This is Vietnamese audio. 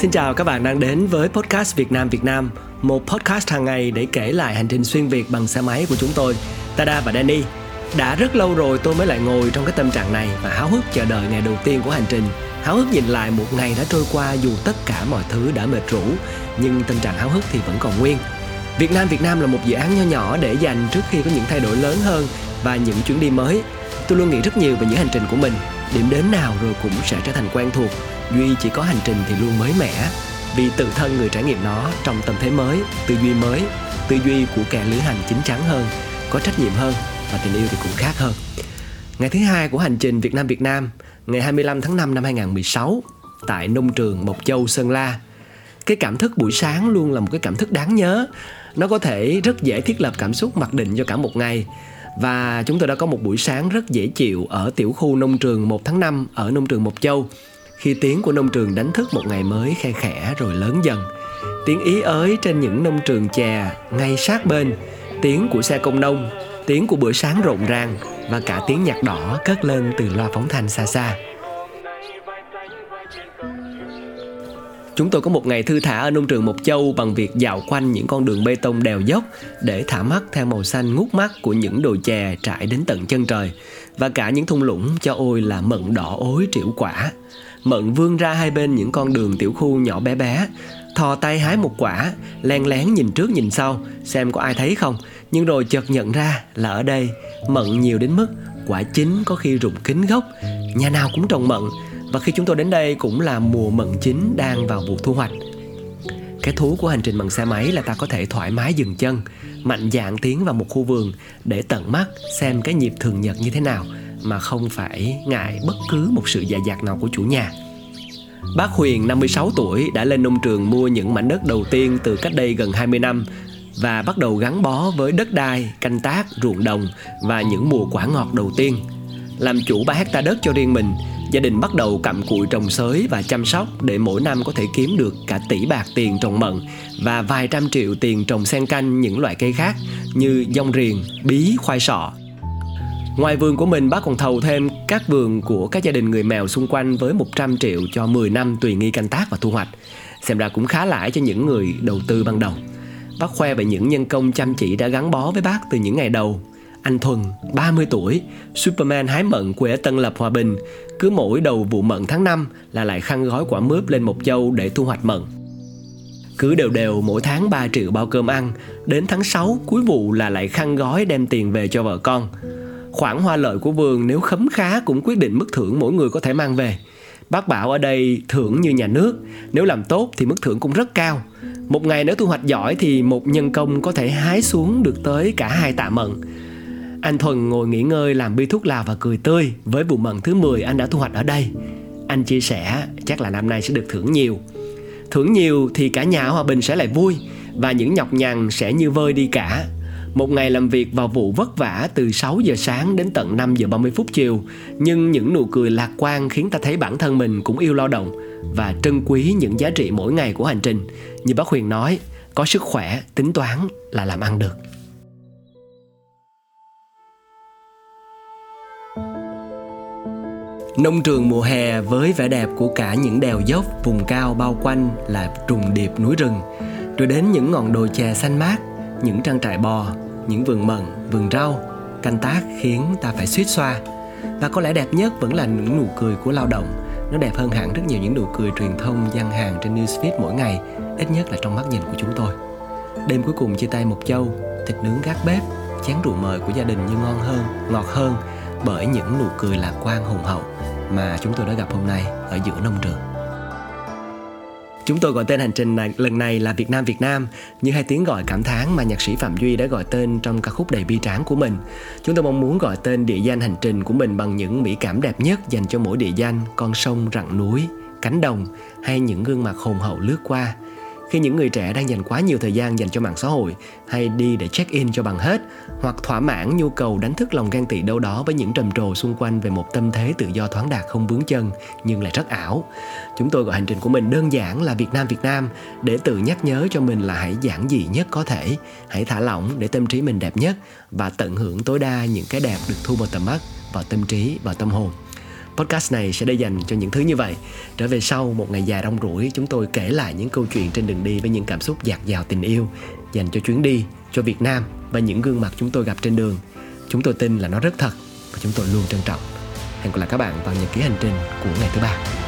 Xin chào các bạn đang đến với podcast Việt Nam Việt Nam, một podcast hàng ngày để kể lại hành trình xuyên Việt bằng xe máy của chúng tôi, Tada và Danny. Đã rất lâu rồi tôi mới lại ngồi trong cái tâm trạng này và háo hức chờ đợi ngày đầu tiên của hành trình. Háo hức nhìn lại một ngày đã trôi qua dù tất cả mọi thứ đã mệt rũ, nhưng tâm trạng háo hức thì vẫn còn nguyên. Việt Nam Việt Nam là một dự án nho nhỏ để dành trước khi có những thay đổi lớn hơn và những chuyến đi mới. Tôi luôn nghĩ rất nhiều về những hành trình của mình, điểm đến nào rồi cũng sẽ trở thành quen thuộc. Duy chỉ có hành trình thì luôn mới mẻ. Vì tự thân người trải nghiệm nó trong tâm thế mới, tư duy mới. Tư duy của kẻ lữ hành chín chắn hơn, có trách nhiệm hơn và tình yêu thì cũng khác hơn. Ngày thứ hai của hành trình Việt Nam Việt Nam, ngày 25 tháng 5 năm 2016 tại nông trường Mộc Châu Sơn La. Cái cảm thức buổi sáng luôn là một cái cảm thức đáng nhớ. Nó có thể rất dễ thiết lập cảm xúc mặc định cho cả một ngày và chúng tôi đã có một buổi sáng rất dễ chịu ở tiểu khu nông trường 1 tháng 5 ở nông trường Mộc Châu. Khi tiếng của nông trường đánh thức một ngày mới khe khẽ rồi lớn dần. Tiếng ý ới trên những nông trường chè ngay sát bên, tiếng của xe công nông, tiếng của bữa sáng rộn ràng và cả tiếng nhạc đỏ cất lên từ loa phóng thanh xa xa. Chúng tôi có một ngày thư thả ở nông trường Mộc Châu bằng việc dạo quanh những con đường bê tông đèo dốc để thả mắt theo màu xanh ngút mắt của những đồi chè trải đến tận chân trời. Và cả những thung lũng cho ôi là mận đỏ ối triệu quả. Mận vươn ra hai bên những con đường tiểu khu nhỏ bé bé. Thò tay hái một quả, Len lén nhìn trước nhìn sau, Xem có ai thấy không. Nhưng rồi chợt nhận ra là ở đây, Mận nhiều đến mức quả chín có khi rụng kính gốc. Nhà nào cũng trồng mận và khi chúng tôi đến đây cũng là mùa mận chín đang vào vụ thu hoạch cái thú của hành trình bằng xe máy là ta có thể thoải mái dừng chân Mạnh dạn tiến vào một khu vườn Để tận mắt xem cái nhịp thường nhật như thế nào mà không phải ngại bất cứ một sự dạ dạt nào của chủ nhà. Bác Huyền 56 tuổi đã lên nông trường mua những mảnh đất đầu tiên từ cách đây gần 20 năm và bắt đầu gắn bó với đất đai, canh tác, ruộng đồng và những mùa quả ngọt đầu tiên. Làm chủ 3 hecta đất cho riêng mình, gia đình bắt đầu cặm cụi trồng sới và chăm sóc để mỗi năm có thể kiếm được cả tỷ bạc tiền trồng mận và vài trăm triệu tiền trồng sen canh những loại cây khác như dông riềng, bí, khoai sọ. Ngoài vườn của mình, bác còn thầu thêm các vườn của các gia đình người mèo xung quanh với 100 triệu cho 10 năm tùy nghi canh tác và thu hoạch. Xem ra cũng khá lãi cho những người đầu tư ban đầu. Bác khoe về những nhân công chăm chỉ đã gắn bó với bác từ những ngày đầu. Anh Thuần, 30 tuổi, Superman hái mận quê ở Tân Lập Hòa Bình, cứ mỗi đầu vụ mận tháng 5 là lại khăn gói quả mướp lên một châu để thu hoạch mận. Cứ đều đều mỗi tháng 3 triệu bao cơm ăn, đến tháng 6 cuối vụ là lại khăn gói đem tiền về cho vợ con. Khoản hoa lợi của vườn nếu khấm khá cũng quyết định mức thưởng mỗi người có thể mang về. Bác bảo ở đây thưởng như nhà nước, nếu làm tốt thì mức thưởng cũng rất cao. Một ngày nếu thu hoạch giỏi thì một nhân công có thể hái xuống được tới cả hai tạ mận. Anh Thuần ngồi nghỉ ngơi làm bi thuốc lào và cười tươi với vụ mận thứ 10 anh đã thu hoạch ở đây. Anh chia sẻ chắc là năm nay sẽ được thưởng nhiều. Thưởng nhiều thì cả nhà Hòa Bình sẽ lại vui và những nhọc nhằn sẽ như vơi đi cả một ngày làm việc vào vụ vất vả từ 6 giờ sáng đến tận 5 giờ 30 phút chiều, nhưng những nụ cười lạc quan khiến ta thấy bản thân mình cũng yêu lao động và trân quý những giá trị mỗi ngày của hành trình. Như bác Huyền nói, có sức khỏe, tính toán là làm ăn được. Nông trường mùa hè với vẻ đẹp của cả những đèo dốc, vùng cao bao quanh là trùng điệp núi rừng, rồi đến những ngọn đồi chè xanh mát những trang trại bò, những vườn mận, vườn rau, canh tác khiến ta phải suýt xoa. Và có lẽ đẹp nhất vẫn là những nụ cười của lao động. Nó đẹp hơn hẳn rất nhiều những nụ cười truyền thông gian hàng trên newsfeed mỗi ngày, ít nhất là trong mắt nhìn của chúng tôi. Đêm cuối cùng chia tay một châu, thịt nướng gác bếp, chén rượu mời của gia đình như ngon hơn, ngọt hơn bởi những nụ cười lạc quan hùng hậu mà chúng tôi đã gặp hôm nay ở giữa nông trường. Chúng tôi gọi tên hành trình này, lần này là Việt Nam Việt Nam như hai tiếng gọi cảm thán mà nhạc sĩ Phạm Duy đã gọi tên trong ca khúc đầy bi tráng của mình. Chúng tôi mong muốn gọi tên địa danh hành trình của mình bằng những mỹ cảm đẹp nhất dành cho mỗi địa danh, con sông, rặng núi, cánh đồng hay những gương mặt hồn hậu lướt qua khi những người trẻ đang dành quá nhiều thời gian dành cho mạng xã hội, hay đi để check in cho bằng hết, hoặc thỏa mãn nhu cầu đánh thức lòng gan tị đâu đó với những trầm trồ xung quanh về một tâm thế tự do thoáng đạt không vướng chân, nhưng lại rất ảo. Chúng tôi gọi hành trình của mình đơn giản là Việt Nam Việt Nam, để tự nhắc nhớ cho mình là hãy giản dị nhất có thể, hãy thả lỏng để tâm trí mình đẹp nhất và tận hưởng tối đa những cái đẹp được thu vào tầm mắt, vào tâm trí, vào tâm hồn podcast này sẽ để dành cho những thứ như vậy. Trở về sau một ngày dài rong ruổi, chúng tôi kể lại những câu chuyện trên đường đi với những cảm xúc dạt dào tình yêu, dành cho chuyến đi, cho việt nam và những gương mặt chúng tôi gặp trên đường. Chúng tôi tin là nó rất thật và chúng tôi luôn trân trọng. Hẹn gặp lại các bạn vào nhật ký hành trình của ngày thứ ba.